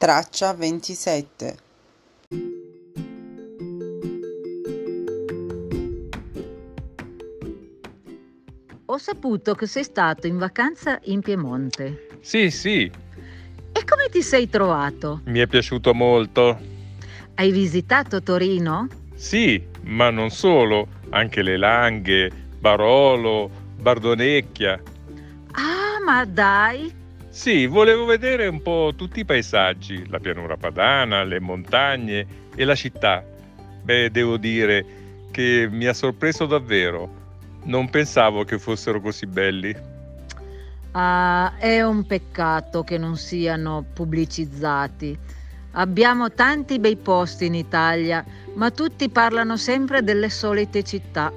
Traccia 27 Ho saputo che sei stato in vacanza in Piemonte. Sì, sì, E come ti sei trovato? mi è piaciuto molto. Hai visitato Torino? Sì, ma non solo, anche le Langhe, Barolo, Bardonecchia. Ah, ma dai! Sì, volevo vedere un po' tutti i paesaggi, la pianura padana, le montagne e la città. Beh, devo dire che mi ha sorpreso davvero. Non pensavo che fossero così belli. Ah, è un peccato che non siano pubblicizzati. Abbiamo tanti bei posti in Italia, ma tutti parlano sempre delle solite città.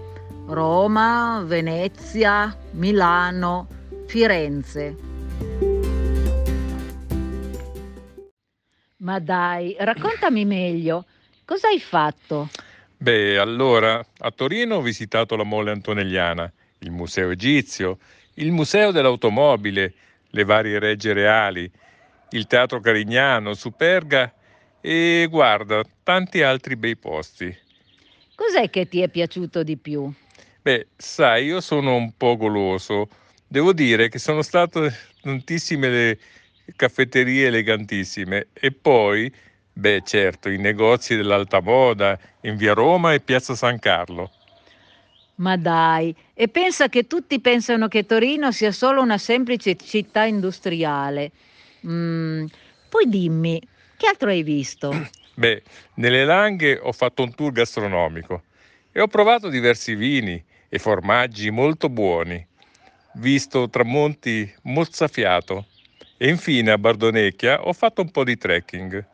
Roma, Venezia, Milano, Firenze. Ma dai, raccontami meglio, cosa hai fatto? Beh, allora, a Torino ho visitato la Mole Antonelliana, il Museo Egizio, il Museo dell'Automobile, le varie regge reali, il Teatro Carignano, Superga e guarda, tanti altri bei posti. Cos'è che ti è piaciuto di più? Beh, sai, io sono un po' goloso. Devo dire che sono state tantissime le caffetterie elegantissime e poi, beh, certo, i negozi dell'alta moda in via Roma e piazza San Carlo. Ma dai, e pensa che tutti pensano che Torino sia solo una semplice città industriale. Mm, poi dimmi, che altro hai visto? Beh, nelle Langhe ho fatto un tour gastronomico e ho provato diversi vini e formaggi molto buoni, visto tramonti mozzafiato e infine a Bardonecchia ho fatto un po' di trekking.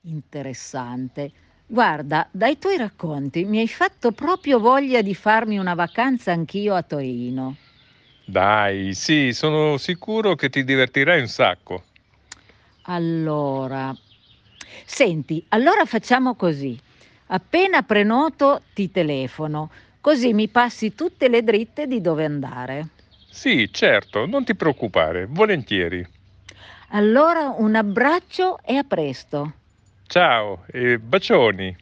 Interessante. Guarda, dai tuoi racconti mi hai fatto proprio voglia di farmi una vacanza anch'io a Torino. Dai, sì, sono sicuro che ti divertirai un sacco. Allora, senti, allora facciamo così. Appena prenoto ti telefono, così mi passi tutte le dritte di dove andare. Sì, certo, non ti preoccupare, volentieri. Allora un abbraccio e a presto. Ciao e bacioni.